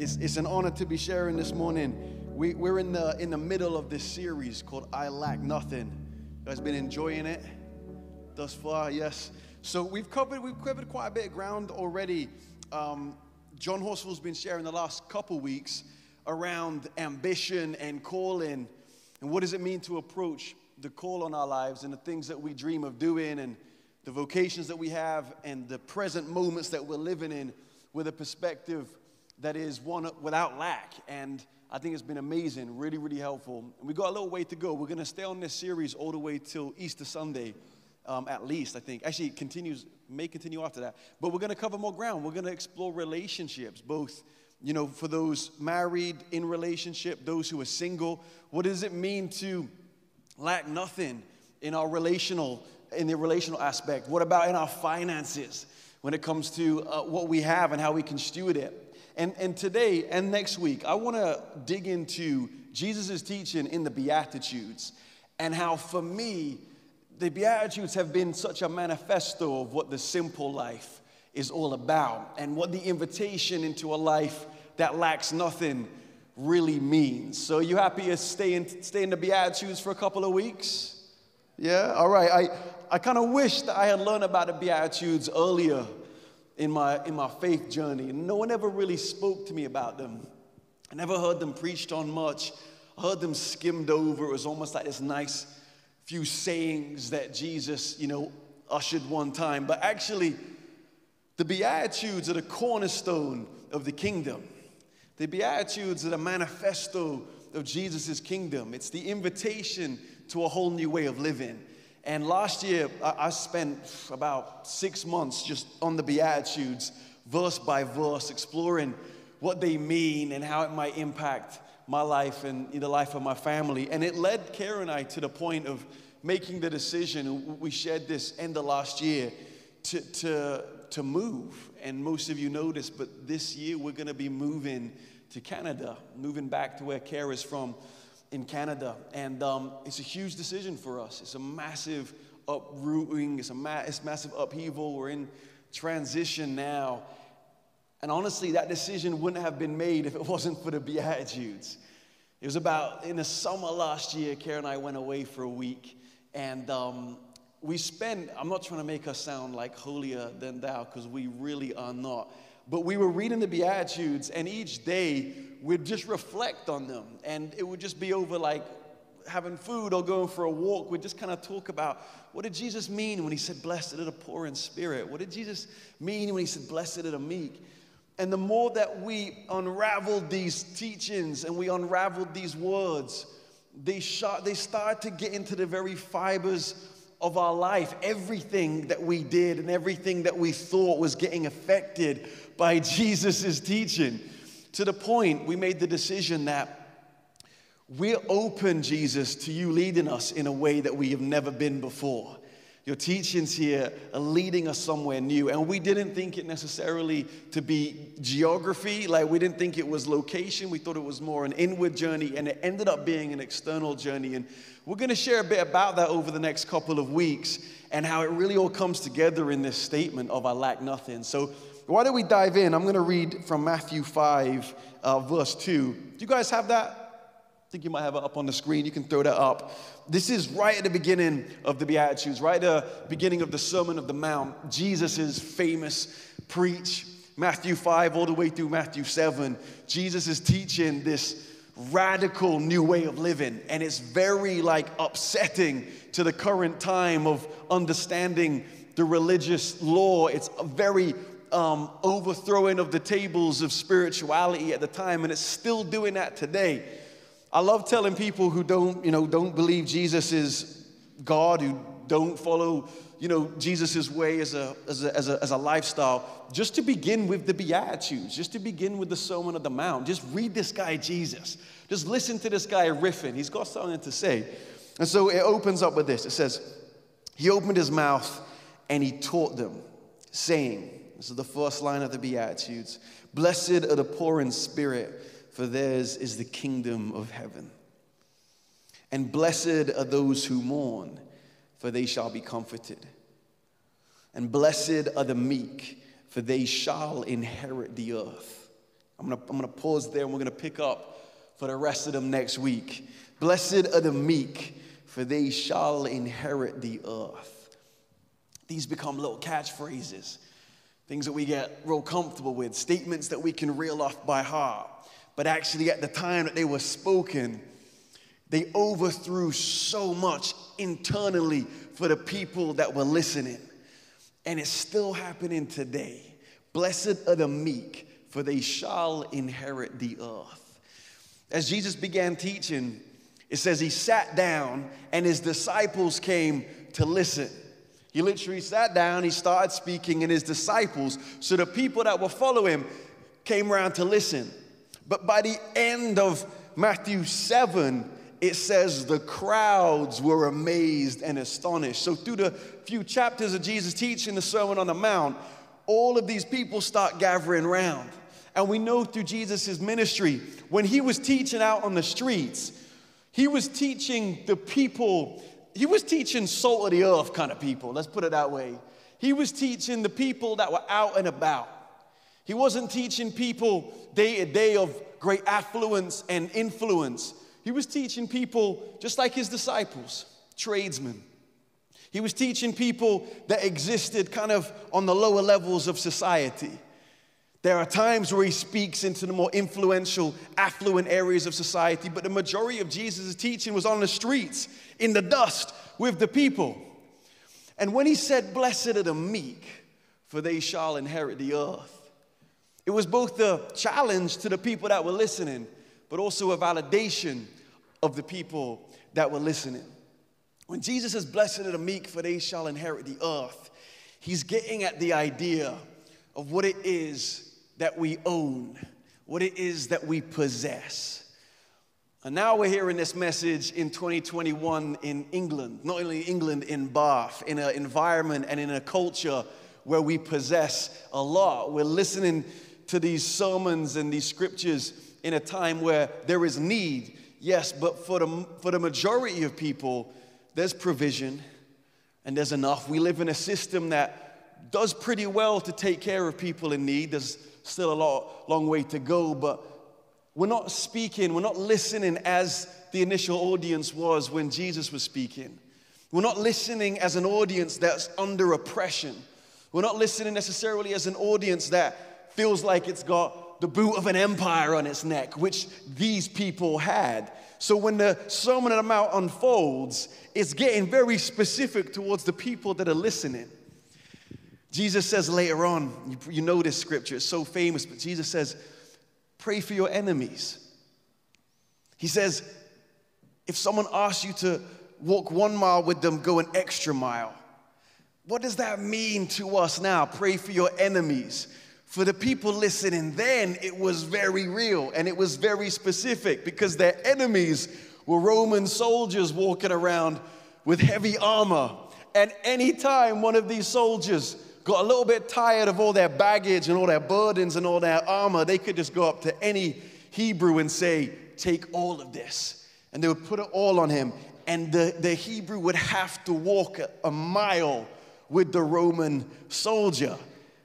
It's, it's an honor to be sharing this morning. We, we're in the, in the middle of this series called I Lack Nothing. You guys been enjoying it thus far? Yes. So we've covered, we've covered quite a bit of ground already. Um, John Horsfall's been sharing the last couple weeks around ambition and calling and what does it mean to approach the call on our lives and the things that we dream of doing and the vocations that we have and the present moments that we're living in with a perspective that is one without lack. And I think it's been amazing, really, really helpful. And we got a little way to go. We're going to stay on this series all the way till Easter Sunday, um, at least, I think. Actually, it continues, may continue after that. But we're going to cover more ground. We're going to explore relationships, both, you know, for those married in relationship, those who are single. What does it mean to lack nothing in our relational, in the relational aspect? What about in our finances when it comes to uh, what we have and how we can steward it? And, and today and next week, I want to dig into Jesus' teaching in the Beatitudes and how, for me, the Beatitudes have been such a manifesto of what the simple life is all about and what the invitation into a life that lacks nothing really means. So, you happy to stay in, stay in the Beatitudes for a couple of weeks? Yeah? All right. I, I kind of wish that I had learned about the Beatitudes earlier in my, in my faith journey. And no one ever really spoke to me about them. I never heard them preached on much. I heard them skimmed over. It was almost like this nice few sayings that Jesus, you know, ushered one time. But actually, the Beatitudes are the cornerstone of the kingdom. The Beatitudes are the manifesto of Jesus' kingdom. It's the invitation to a whole new way of living. And last year, I spent about six months just on the Beatitudes, verse by verse, exploring what they mean and how it might impact my life and the life of my family. And it led Kara and I to the point of making the decision, we shared this end of last year, to, to, to move. And most of you noticed, but this year we're going to be moving to Canada, moving back to where Kara is from in Canada. And um, it's a huge decision for us. It's a massive uprooting, it's a ma- it's massive upheaval. We're in transition now. And honestly, that decision wouldn't have been made if it wasn't for the Beatitudes. It was about in the summer last year, Kara and I went away for a week. And um, we spent, I'm not trying to make us sound like holier than thou, because we really are not. But we were reading the Beatitudes, and each day we'd just reflect on them. And it would just be over like having food or going for a walk. We'd just kind of talk about what did Jesus mean when he said, Blessed are the poor in spirit? What did Jesus mean when he said, Blessed are the meek? And the more that we unraveled these teachings and we unraveled these words, they, shot, they start to get into the very fibers of our life. Everything that we did and everything that we thought was getting affected by Jesus' teaching. To the point, we made the decision that we're open, Jesus, to you leading us in a way that we have never been before. Your teachings here are leading us somewhere new. And we didn't think it necessarily to be geography, like we didn't think it was location. We thought it was more an inward journey, and it ended up being an external journey. And we're going to share a bit about that over the next couple of weeks and how it really all comes together in this statement of I lack nothing. So why don't we dive in? I'm going to read from Matthew 5, uh, verse 2. Do you guys have that? I think you might have it up on the screen. You can throw that up. This is right at the beginning of the Beatitudes, right at the beginning of the Sermon of the Mount, Jesus' famous preach. Matthew 5 all the way through Matthew 7. Jesus is teaching this radical new way of living, and it's very like upsetting to the current time of understanding the religious law. It's a very um, overthrowing of the tables of spirituality at the time, and it's still doing that today. I love telling people who don't, you know, don't believe Jesus is God, who don't follow, you know, Jesus' way as a, as a, as a, as a lifestyle, just to begin with the Beatitudes, just to begin with the Sermon of the Mount. Just read this guy, Jesus. Just listen to this guy riffing. He's got something to say. And so it opens up with this. It says, He opened his mouth and he taught them, saying, this is the first line of the Beatitudes. Blessed are the poor in spirit, for theirs is the kingdom of heaven. And blessed are those who mourn, for they shall be comforted. And blessed are the meek, for they shall inherit the earth. I'm gonna, I'm gonna pause there and we're gonna pick up for the rest of them next week. Blessed are the meek, for they shall inherit the earth. These become little catchphrases, things that we get real comfortable with, statements that we can reel off by heart. But actually, at the time that they were spoken, they overthrew so much internally for the people that were listening. And it's still happening today. Blessed are the meek, for they shall inherit the earth. As Jesus began teaching, it says he sat down and his disciples came to listen. He literally sat down, he started speaking, and his disciples, so the people that were following came around to listen. But by the end of Matthew 7, it says the crowds were amazed and astonished. So, through the few chapters of Jesus teaching the Sermon on the Mount, all of these people start gathering around. And we know through Jesus' ministry, when he was teaching out on the streets, he was teaching the people, he was teaching salt of the earth kind of people, let's put it that way. He was teaching the people that were out and about. He wasn't teaching people day to day of great affluence and influence. He was teaching people just like his disciples, tradesmen. He was teaching people that existed kind of on the lower levels of society. There are times where he speaks into the more influential, affluent areas of society, but the majority of Jesus' teaching was on the streets, in the dust, with the people. And when he said, Blessed are the meek, for they shall inherit the earth, it was both a challenge to the people that were listening, but also a validation of the people that were listening. When Jesus says, Blessed are the meek, for they shall inherit the earth, he's getting at the idea of what it is that we own, what it is that we possess. And now we're hearing this message in 2021 in England, not only England, in Bath, in an environment and in a culture where we possess a lot. We're listening to these sermons and these scriptures in a time where there is need, yes, but for the, for the majority of people, there's provision and there's enough. We live in a system that does pretty well to take care of people in need. There's still a lot, long way to go, but we're not speaking, we're not listening as the initial audience was when Jesus was speaking. We're not listening as an audience that's under oppression. We're not listening necessarily as an audience that feels like it's got the boot of an empire on its neck, which these people had. So when the Sermon on the Mount unfolds, it's getting very specific towards the people that are listening. Jesus says later on, you, you know this scripture, it's so famous, but Jesus says, pray for your enemies. He says, if someone asks you to walk one mile with them, go an extra mile. What does that mean to us now? Pray for your enemies. For the people listening then, it was very real and it was very specific because their enemies were Roman soldiers walking around with heavy armor. And anytime one of these soldiers got a little bit tired of all their baggage and all their burdens and all their armor, they could just go up to any Hebrew and say, Take all of this. And they would put it all on him. And the, the Hebrew would have to walk a, a mile with the Roman soldier.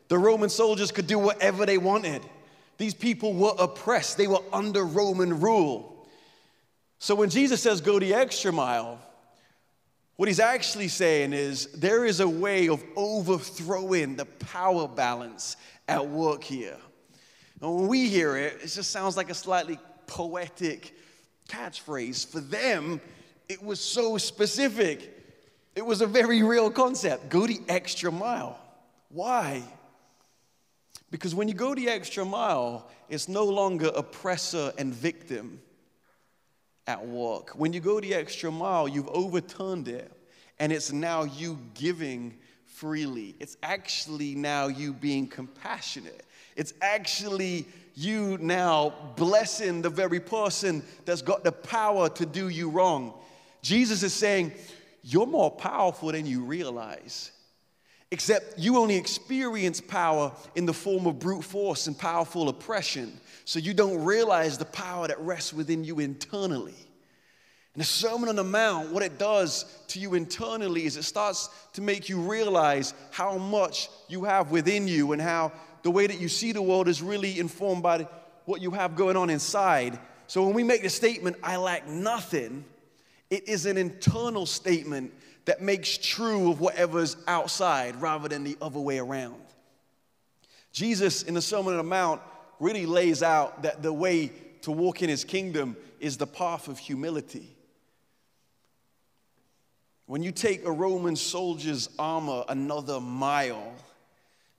The Roman soldiers could do whatever they wanted. These people were oppressed, they were under Roman rule. So when Jesus says, Go the extra mile, what he's actually saying is there is a way of overthrowing the power balance at work here. And when we hear it, it just sounds like a slightly poetic catchphrase. For them, it was so specific. It was a very real concept. Go the extra mile. Why? Because when you go the extra mile, it's no longer oppressor and victim at work. When you go the extra mile, you've overturned it, and it's now you giving freely. It's actually now you being compassionate. It's actually you now blessing the very person that's got the power to do you wrong. Jesus is saying, You're more powerful than you realize. Except you only experience power in the form of brute force and powerful oppression. So you don't realize the power that rests within you internally. And the Sermon on the Mount, what it does to you internally is it starts to make you realize how much you have within you and how the way that you see the world is really informed by what you have going on inside. So when we make the statement, I lack nothing, it is an internal statement that makes true of whatever's outside rather than the other way around. Jesus in the Sermon on the Mount really lays out that the way to walk in his kingdom is the path of humility. When you take a Roman soldier's armor another mile,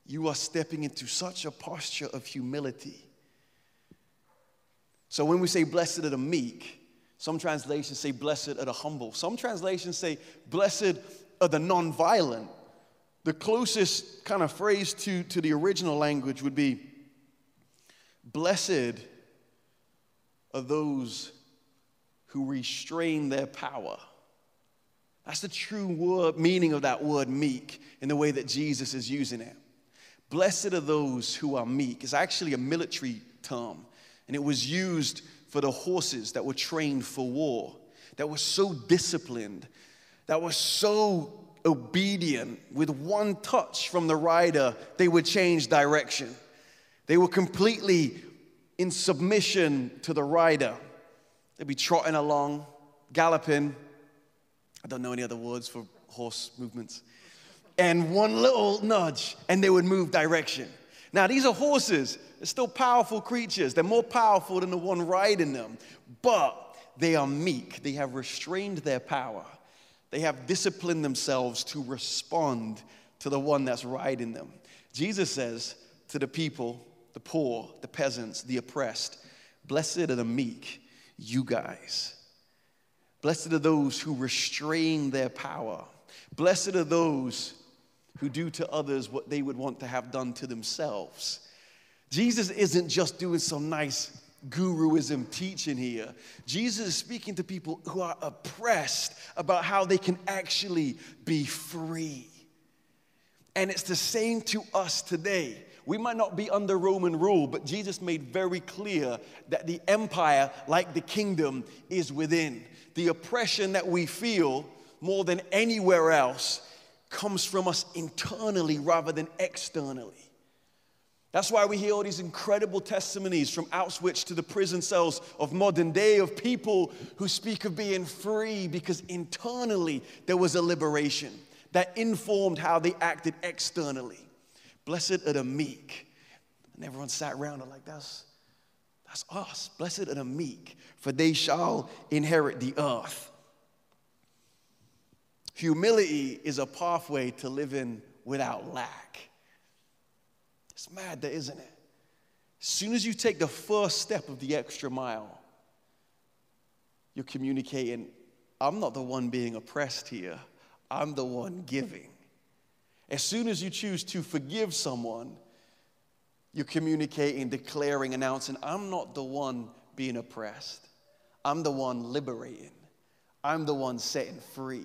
you are stepping into such a posture of humility. So when we say blessed are the meek, some translations say blessed are the humble. Some translations say blessed are the non-violent. The closest kind of phrase to, to the original language would be blessed are those who restrain their power. That's the true word, meaning of that word meek in the way that Jesus is using it. Blessed are those who are meek. It's actually a military term, and it was used for the horses that were trained for war, that were so disciplined, that were so obedient. With one touch from the rider, they would change direction. They were completely in submission to the rider. They'd be trotting along, galloping. I don't know any other words for horse movements. And one little nudge, and they would move direction. Now, these are horses. They're still powerful creatures. They're more powerful than the one riding them, but they are meek. They have restrained their power. They have disciplined themselves to respond to the one that's riding them. Jesus says to the people, the poor, the peasants, the oppressed, Blessed are the meek, you guys. Blessed are those who restrain their power. Blessed are those who do to others what they would want to have done to themselves. Jesus isn't just doing some nice guruism teaching here. Jesus is speaking to people who are oppressed about how they can actually be free. And it's the same to us today. We might not be under Roman rule, but Jesus made very clear that the empire, like the kingdom, is within. The oppression that we feel more than anywhere else comes from us internally rather than externally. That's why we hear all these incredible testimonies from Auschwitz to the prison cells of modern day of people who speak of being free because internally there was a liberation that informed how they acted externally. Blessed are the meek. And everyone sat around and like, that's, that's us. Blessed are the meek, for they shall inherit the earth. Humility is a pathway to living without lack. It's mad, there, isn't it? As soon as you take the first step of the extra mile, you're communicating, I'm not the one being oppressed here, I'm the one giving. As soon as you choose to forgive someone, you're communicating, declaring, announcing, I'm not the one being oppressed. I'm the one liberating. I'm the one setting free.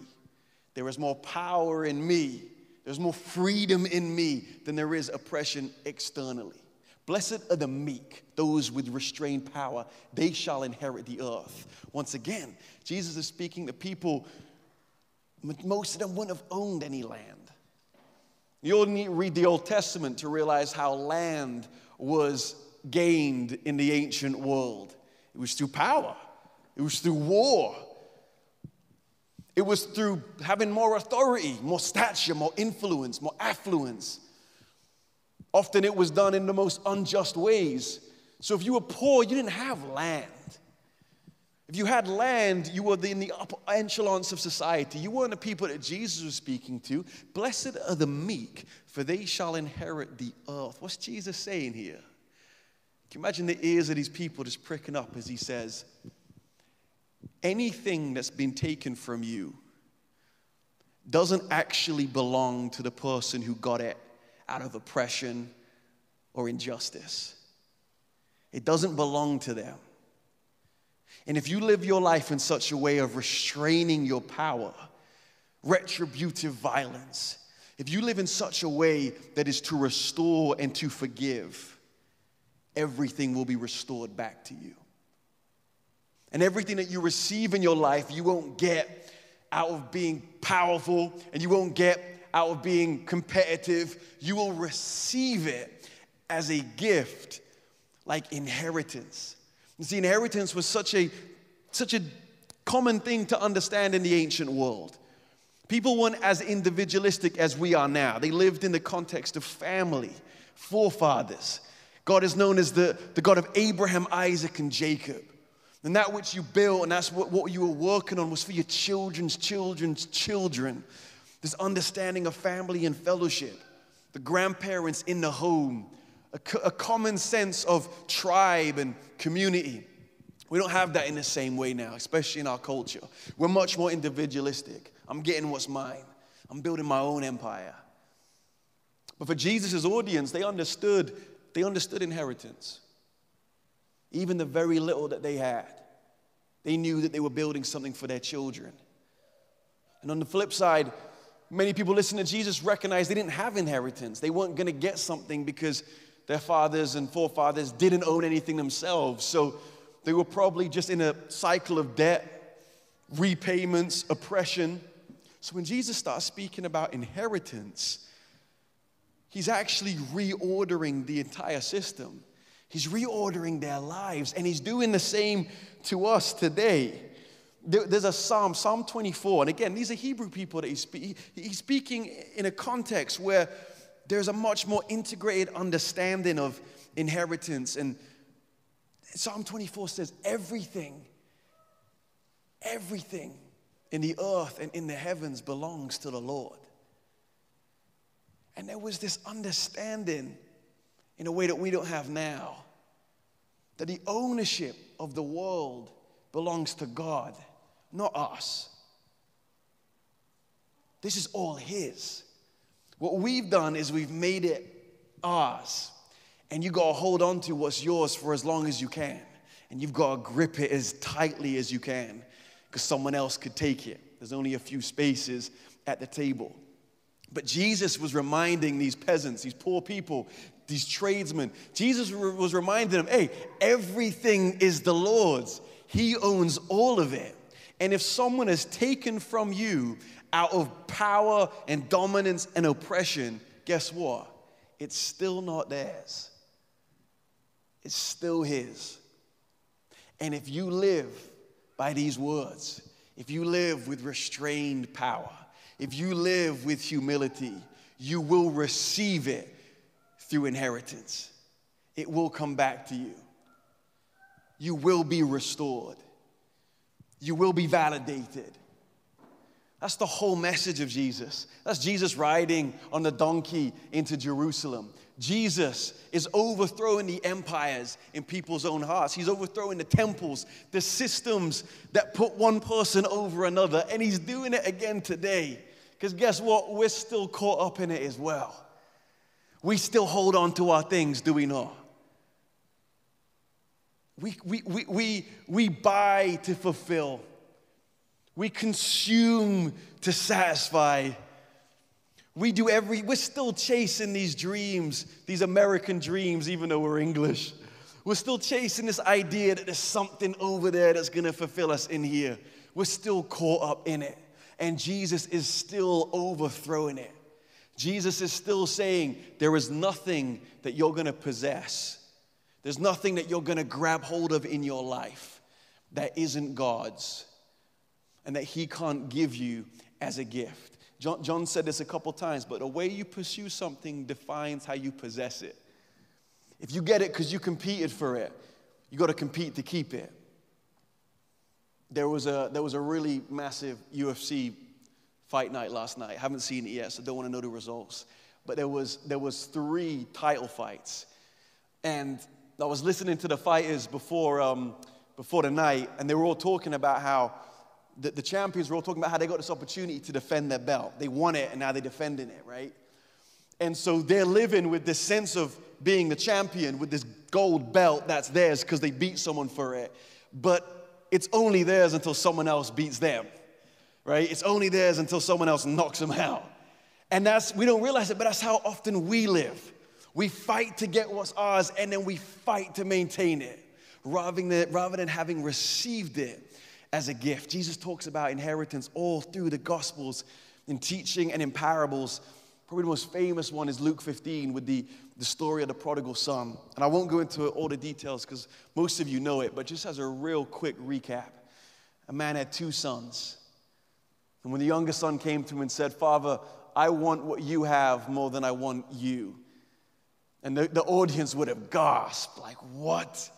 There is more power in me, there's more freedom in me than there is oppression externally. Blessed are the meek, those with restrained power. They shall inherit the earth. Once again, Jesus is speaking to people, most of them wouldn't have owned any land. You only need to read the Old Testament to realize how land was gained in the ancient world. It was through power, it was through war, it was through having more authority, more stature, more influence, more affluence. Often it was done in the most unjust ways. So if you were poor, you didn't have land. If you had land, you were in the upper echelons of society. You weren't the people that Jesus was speaking to. Blessed are the meek, for they shall inherit the earth. What's Jesus saying here? Can you imagine the ears of these people just pricking up as he says, anything that's been taken from you doesn't actually belong to the person who got it out of oppression or injustice. It doesn't belong to them. And if you live your life in such a way of restraining your power, retributive violence, if you live in such a way that is to restore and to forgive, everything will be restored back to you. And everything that you receive in your life, you won't get out of being powerful and you won't get out of being competitive. You will receive it as a gift like inheritance. You see, inheritance was such a such a common thing to understand in the ancient world. People weren't as individualistic as we are now. They lived in the context of family, forefathers. God is known as the, the God of Abraham, Isaac, and Jacob. And that which you built, and that's what, what you were working on, was for your children's children's children. This understanding of family and fellowship, the grandparents in the home, a, a common sense of tribe and community. We don't have that in the same way now, especially in our culture. We're much more individualistic. I'm getting what's mine, I'm building my own empire. But for Jesus' audience, they understood, they understood inheritance. Even the very little that they had, they knew that they were building something for their children. And on the flip side, many people listening to Jesus recognized they didn't have inheritance. They weren't going to get something because their fathers and forefathers didn't own anything themselves. So they were probably just in a cycle of debt, repayments, oppression. So when Jesus starts speaking about inheritance, he's actually reordering the entire system. He's reordering their lives, and he's doing the same to us today. There's a psalm, Psalm 24, and again, these are Hebrew people that he's, he's speaking in a context where there's a much more integrated understanding of inheritance. And Psalm 24 says, everything, everything in the earth and in the heavens belongs to the Lord. And there was this understanding in a way that we don't have now that the ownership of the world belongs to God, not us. This is all His. What we've done is we've made it ours. And you got to hold on to what's yours for as long as you can. And you've got to grip it as tightly as you can because someone else could take it. There's only a few spaces at the table. But Jesus was reminding these peasants, these poor people, these tradesmen, Jesus was reminding them hey, everything is the Lord's. He owns all of it. And if someone has taken from you out of power and dominance and oppression, guess what? It's still not theirs. It's still His. And if you live by these words, if you live with restrained power, if you live with humility, you will receive it through inheritance. It will come back to you. You will be restored. You will be validated. That's the whole message of Jesus. That's Jesus riding on the donkey into Jerusalem. Jesus is overthrowing the empires in people's own hearts. He's overthrowing the temples, the systems that put one person over another, and he's doing it again today. Because guess what? We're still caught up in it as well. We still hold on to our things, do we not? We, we, we, we, we buy to fulfill. We consume to satisfy. We do every, we're still chasing these dreams, these American dreams, even though we're English. We're still chasing this idea that there's something over there that's gonna fulfill us in here. We're still caught up in it. And Jesus is still overthrowing it. Jesus is still saying, There is nothing that you're gonna possess. There's nothing that you're gonna grab hold of in your life that isn't God's and that He can't give you as a gift. John, John said this a couple times, but the way you pursue something defines how you possess it. If you get it because you competed for it, you got to compete to keep it. There was, a, there was a really massive UFC fight night last night. Haven't seen it yet, so don't want to know the results. But there was, there was three title fights. And I was listening to the fighters before, um, before the night, and they were all talking about how the, the champions were all talking about how they got this opportunity to defend their belt. They won it and now they're defending it, right? And so they're living with this sense of being the champion with this gold belt that's theirs because they beat someone for it. But it's only theirs until someone else beats them, right? It's only theirs until someone else knocks them out. And that's, we don't realize it, but that's how often we live. We fight to get what's ours and then we fight to maintain it rather than, rather than having received it as a gift. Jesus talks about inheritance all through the Gospels in teaching and in parables Probably the most famous one is Luke 15 with the, the story of the prodigal son. And I won't go into all the details because most of you know it, but just as a real quick recap a man had two sons. And when the younger son came to him and said, Father, I want what you have more than I want you. And the, the audience would have gasped, like, what?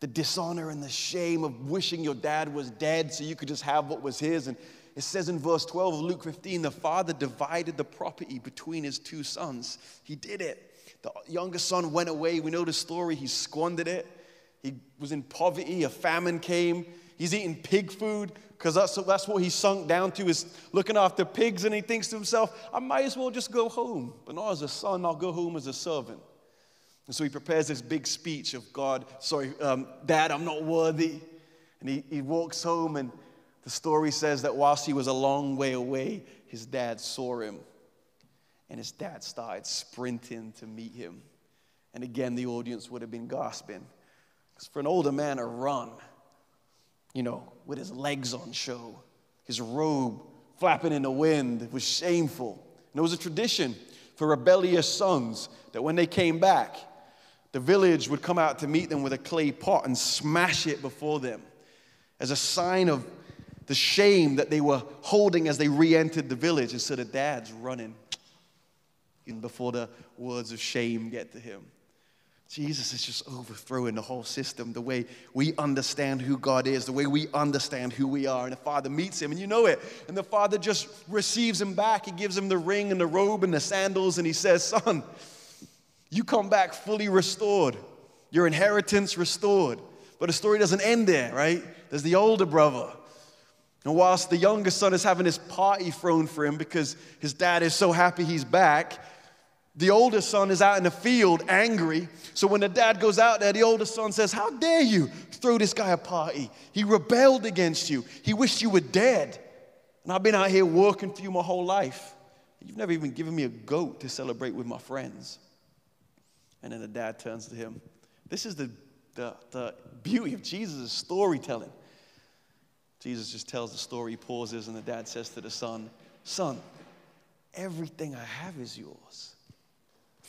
The dishonor and the shame of wishing your dad was dead so you could just have what was his. And it says in verse 12 of Luke 15, the father divided the property between his two sons. He did it. The younger son went away. We know the story. He squandered it. He was in poverty. A famine came. He's eating pig food because that's, that's what he sunk down to is looking after pigs. And he thinks to himself, I might as well just go home. But not as a son, I'll go home as a servant. And so he prepares this big speech of God, sorry, um, Dad, I'm not worthy. And he, he walks home and the story says that whilst he was a long way away, his dad saw him. And his dad started sprinting to meet him. And again, the audience would have been gasping. Because for an older man to run, you know, with his legs on show, his robe flapping in the wind, was shameful. And it was a tradition for rebellious sons that when they came back, the village would come out to meet them with a clay pot and smash it before them as a sign of the shame that they were holding as they re entered the village. And so the dad's running before the words of shame get to him. Jesus is just overthrowing the whole system, the way we understand who God is, the way we understand who we are. And the Father meets him, and you know it. And the Father just receives him back. He gives him the ring and the robe and the sandals, and he says, Son, you come back fully restored, your inheritance restored. But the story doesn't end there, right? There's the older brother and whilst the younger son is having his party thrown for him because his dad is so happy he's back, the older son is out in the field angry. So when the dad goes out there, the older son says, How dare you throw this guy a party? He rebelled against you. He wished you were dead. And I've been out here working for you my whole life. You've never even given me a goat to celebrate with my friends. And then the dad turns to him. This is the, the, the beauty of Jesus' storytelling. Jesus just tells the story, he pauses, and the dad says to the son, Son, everything I have is yours.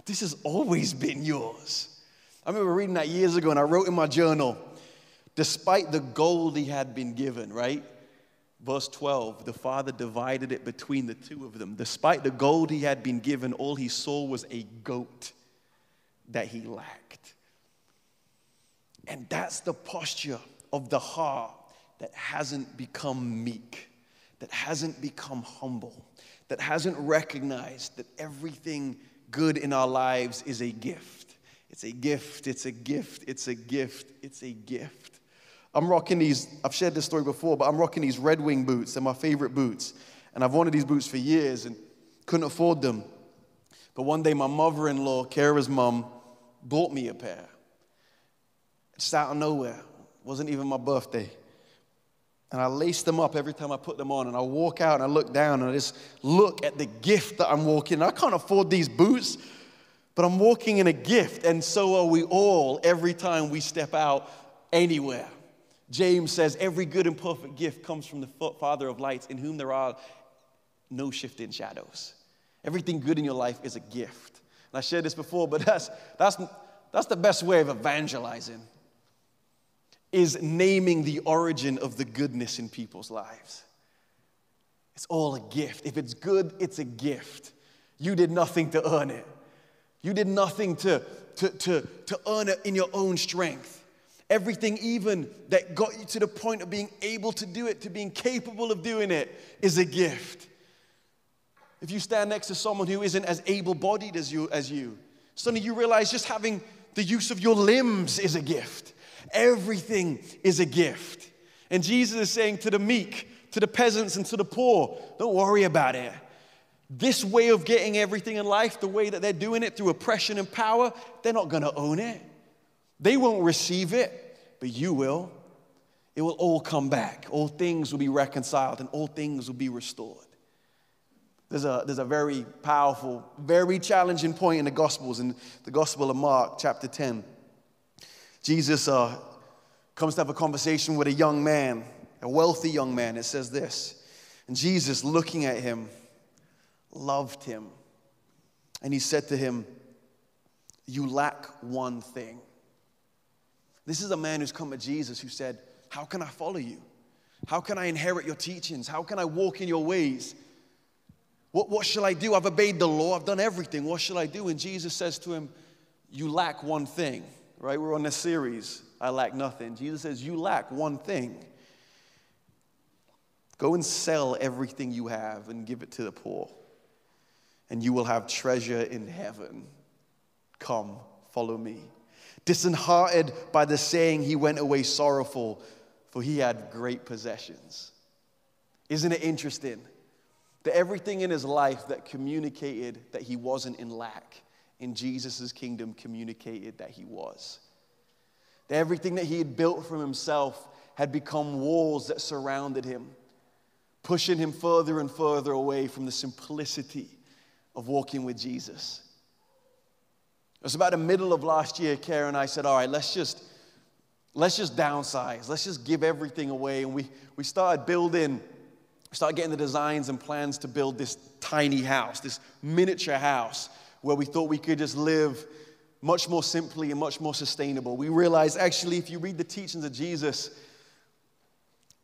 This has always been yours. I remember reading that years ago, and I wrote in my journal, despite the gold he had been given, right? Verse 12, the father divided it between the two of them. Despite the gold he had been given, all he saw was a goat that he lacked. And that's the posture of the heart that hasn't become meek, that hasn't become humble, that hasn't recognized that everything good in our lives is a gift. It's a gift, it's a gift, it's a gift, it's a gift. I'm rocking these, I've shared this story before, but I'm rocking these Red Wing boots. They're my favorite boots. And I've wanted these boots for years and couldn't afford them. But one day, my mother in law, Kara's mom, bought me a pair. It's out of nowhere. It wasn't even my birthday. And I lace them up every time I put them on. And I walk out and I look down and I just look at the gift that I'm walking. I can't afford these boots, but I'm walking in a gift. And so are we all every time we step out anywhere. James says, Every good and perfect gift comes from the Father of lights, in whom there are no shifting shadows. Everything good in your life is a gift. And I shared this before, but that's, that's, that's the best way of evangelizing is naming the origin of the goodness in people's lives. It's all a gift. If it's good, it's a gift. You did nothing to earn it. You did nothing to, to, to, to earn it in your own strength. Everything, even that got you to the point of being able to do it, to being capable of doing it, is a gift. If you stand next to someone who isn't as able bodied as you, as you, suddenly you realize just having the use of your limbs is a gift. Everything is a gift. And Jesus is saying to the meek, to the peasants, and to the poor, don't worry about it. This way of getting everything in life, the way that they're doing it through oppression and power, they're not going to own it. They won't receive it, but you will. It will all come back. All things will be reconciled and all things will be restored. There's a, there's a very powerful, very challenging point in the Gospels, in the Gospel of Mark, chapter 10. Jesus uh, comes to have a conversation with a young man, a wealthy young man. It says this. And Jesus, looking at him, loved him And he said to him, You lack one thing. This is a man who's come to Jesus who said, How can I follow you? How can I inherit your teachings? How can I walk in your ways? What, what shall I do? I've obeyed the law, I've done everything. What shall I do? And Jesus says to him, You lack one thing, right? We're on this series, I lack nothing. Jesus says, You lack one thing. Go and sell everything you have and give it to the poor, and you will have treasure in heaven. Come, follow me. Disheartened by the saying, he went away sorrowful, for he had great possessions. Isn't it interesting that everything in his life that communicated that he wasn't in lack, in Jesus' kingdom communicated that he was? That everything that he had built from himself had become walls that surrounded him, pushing him further and further away from the simplicity of walking with Jesus. It was about the middle of last year, Kara and I said, all right, let's just, let's just downsize. Let's just give everything away. And we, we started building, we started getting the designs and plans to build this tiny house, this miniature house where we thought we could just live much more simply and much more sustainable. We realized actually, if you read the teachings of Jesus,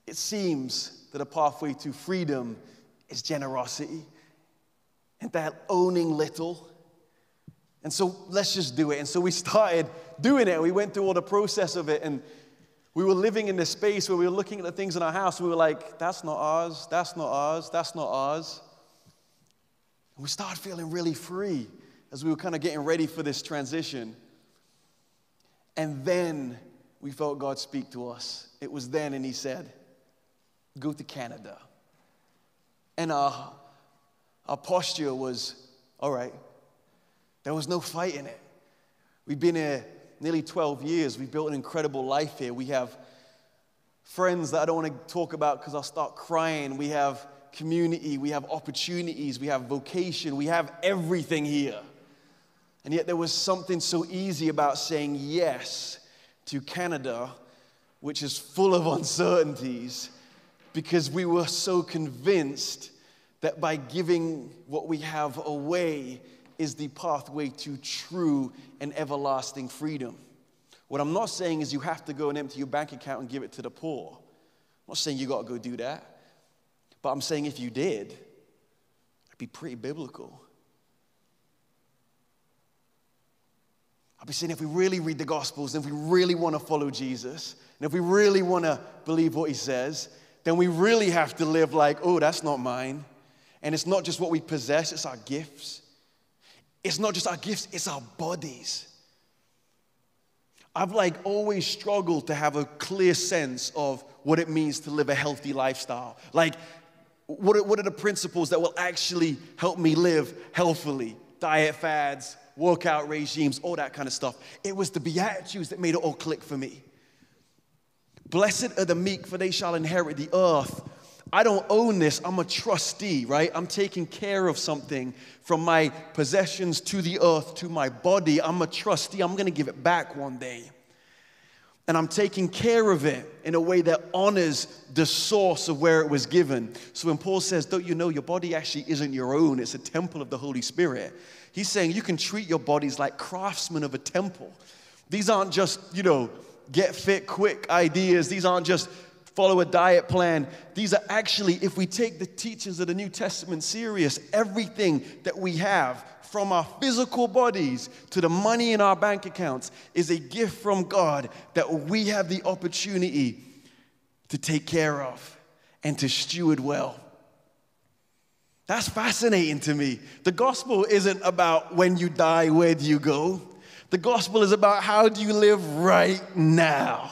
it seems that a pathway to freedom is generosity and that owning little and so let's just do it. And so we started doing it. We went through all the process of it. And we were living in this space where we were looking at the things in our house. We were like, that's not ours. That's not ours. That's not ours. And we started feeling really free as we were kind of getting ready for this transition. And then we felt God speak to us. It was then, and He said, Go to Canada. And our, our posture was, All right, there was no fight in it. We've been here nearly 12 years. We've built an incredible life here. We have friends that I don't want to talk about because I'll start crying. We have community. We have opportunities. We have vocation. We have everything here. And yet there was something so easy about saying yes to Canada, which is full of uncertainties, because we were so convinced that by giving what we have away, is the pathway to true and everlasting freedom. What I'm not saying is you have to go and empty your bank account and give it to the poor. I'm not saying you got to go do that. But I'm saying if you did, it'd be pretty biblical. I'd be saying if we really read the Gospels, and if we really want to follow Jesus, and if we really want to believe what he says, then we really have to live like, oh, that's not mine. And it's not just what we possess, it's our gifts, it's not just our gifts, it's our bodies. I've like always struggled to have a clear sense of what it means to live a healthy lifestyle. Like, what are, what are the principles that will actually help me live healthily? Diet fads, workout regimes, all that kind of stuff. It was the Beatitudes that made it all click for me. Blessed are the meek, for they shall inherit the earth. I don't own this. I'm a trustee, right? I'm taking care of something from my possessions to the earth to my body. I'm a trustee. I'm going to give it back one day. And I'm taking care of it in a way that honors the source of where it was given. So when Paul says, Don't you know your body actually isn't your own, it's a temple of the Holy Spirit, he's saying you can treat your bodies like craftsmen of a temple. These aren't just, you know, get fit quick ideas. These aren't just follow a diet plan. These are actually, if we take the teachings of the New Testament serious, everything that we have, from our physical bodies to the money in our bank accounts, is a gift from God that we have the opportunity to take care of and to steward well. That's fascinating to me. The gospel isn't about when you die, where do you go? The gospel is about how do you live right now.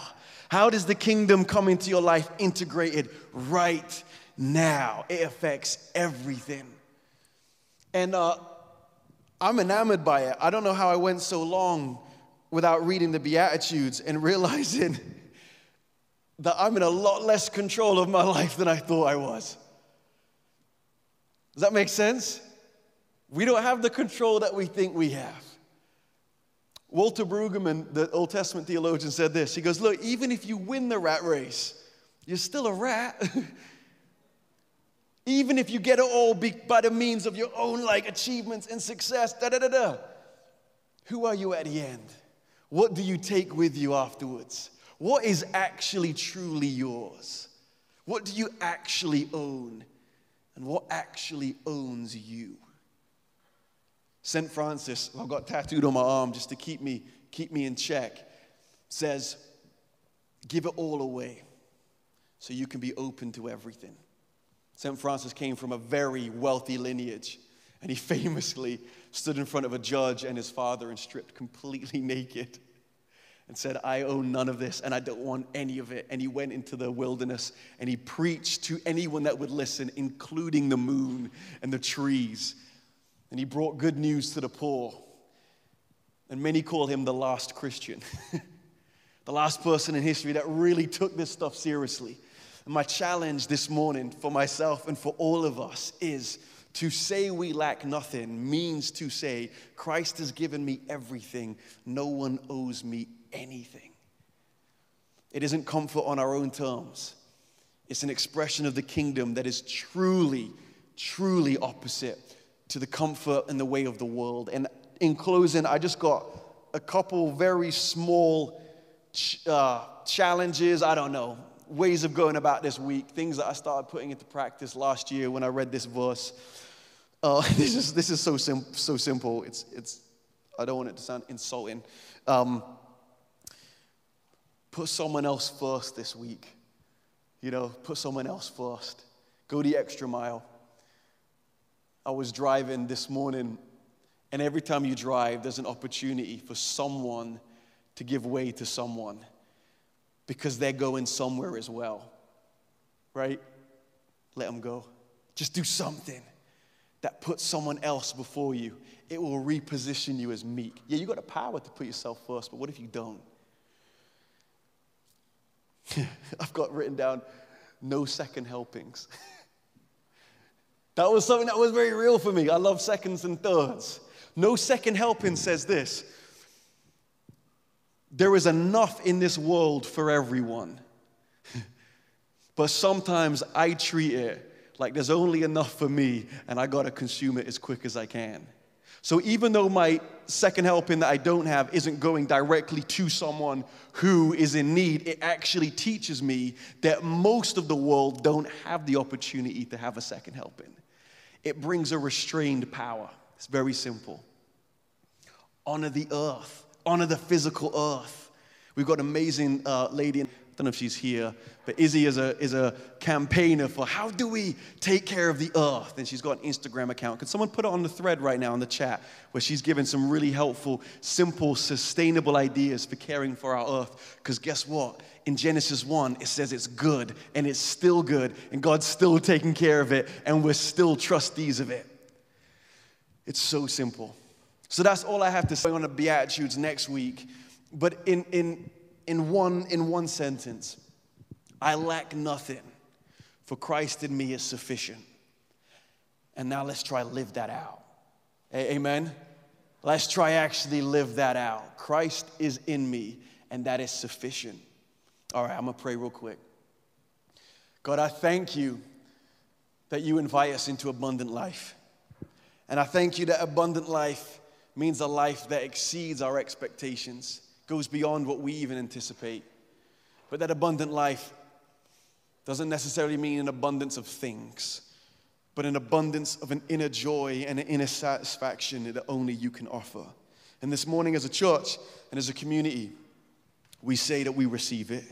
How does the kingdom come into your life integrated right now? It affects everything. And uh, I'm enamored by it. I don't know how I went so long without reading the Beatitudes and realizing that I'm in a lot less control of my life than I thought I was. Does that make sense? We don't have the control that we think we have. Walter Brueggemann, the Old Testament theologian, said this. He goes, Look, even if you win the rat race, you're still a rat. Even if you get it all by the means of your own like achievements and success, da da da da. Who are you at the end? What do you take with you afterwards? What is actually truly yours? What do you actually own? And what actually owns you? St. Francis, I've got tattooed on my arm just to keep me, keep me in check, says, Give it all away so you can be open to everything. St. Francis came from a very wealthy lineage, and he famously stood in front of a judge and his father and stripped completely naked and said, I own none of this and I don't want any of it. And he went into the wilderness and he preached to anyone that would listen, including the moon and the trees. And he brought good news to the poor. And many call him the last Christian, the last person in history that really took this stuff seriously. My challenge this morning for myself and for all of us is to say we lack nothing means to say, Christ has given me everything. No one owes me anything. It isn't comfort on our own terms, it's an expression of the kingdom that is truly, truly opposite to the comfort and the way of the world. And in closing, I just got a couple very small ch- uh, challenges. I don't know, ways of going about this week, things that I started putting into practice last year when I read this verse. Uh, this is this is so sim- so simple. It's it's I don't want it to sound insulting. Um, put someone else first this week. You know, put someone else first. Go the extra mile. I was driving this morning, and every time you drive, there's an opportunity for someone to give way to someone because they're going somewhere as well. Right? Let them go. Just do something that puts someone else before you. It will reposition you as meek. Yeah, you got the power to put yourself first, but what if you don't? I've got written down no second helpings. that was something that was very real for me. I love seconds and thirds. No second helping says this there is enough in this world for everyone. but sometimes I treat it like there's only enough for me and I gotta consume it as quick as I can. So even though my second helping that I don't have isn't going directly to someone who is in need, it actually teaches me that most of the world don't have the opportunity to have a second helping. It brings a restrained power. It's very simple. Honor the earth honor the physical earth. We've got an amazing uh, lady, I don't know if she's here, but Izzy is a, is a campaigner for how do we take care of the earth? And she's got an Instagram account. Can someone put it on the thread right now in the chat where she's given some really helpful, simple, sustainable ideas for caring for our earth? Because guess what? In Genesis 1, it says it's good and it's still good and God's still taking care of it and we're still trustees of it. It's so simple. So that's all I have to say on the Beatitudes next week. But in, in, in, one, in one sentence, I lack nothing, for Christ in me is sufficient. And now let's try live that out. Amen. Let's try actually live that out. Christ is in me, and that is sufficient. All right, I'm gonna pray real quick. God, I thank you that you invite us into abundant life. And I thank you that abundant life means a life that exceeds our expectations, goes beyond what we even anticipate. But that abundant life doesn't necessarily mean an abundance of things, but an abundance of an inner joy and an inner satisfaction that only you can offer. And this morning, as a church and as a community, we say that we receive it.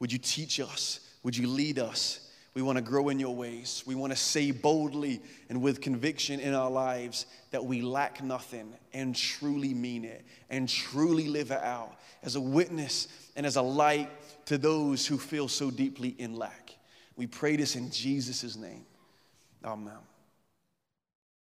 Would you teach us? Would you lead us? We want to grow in your ways. We want to say boldly and with conviction in our lives that we lack nothing and truly mean it and truly live it out as a witness and as a light to those who feel so deeply in lack. We pray this in Jesus' name. Amen.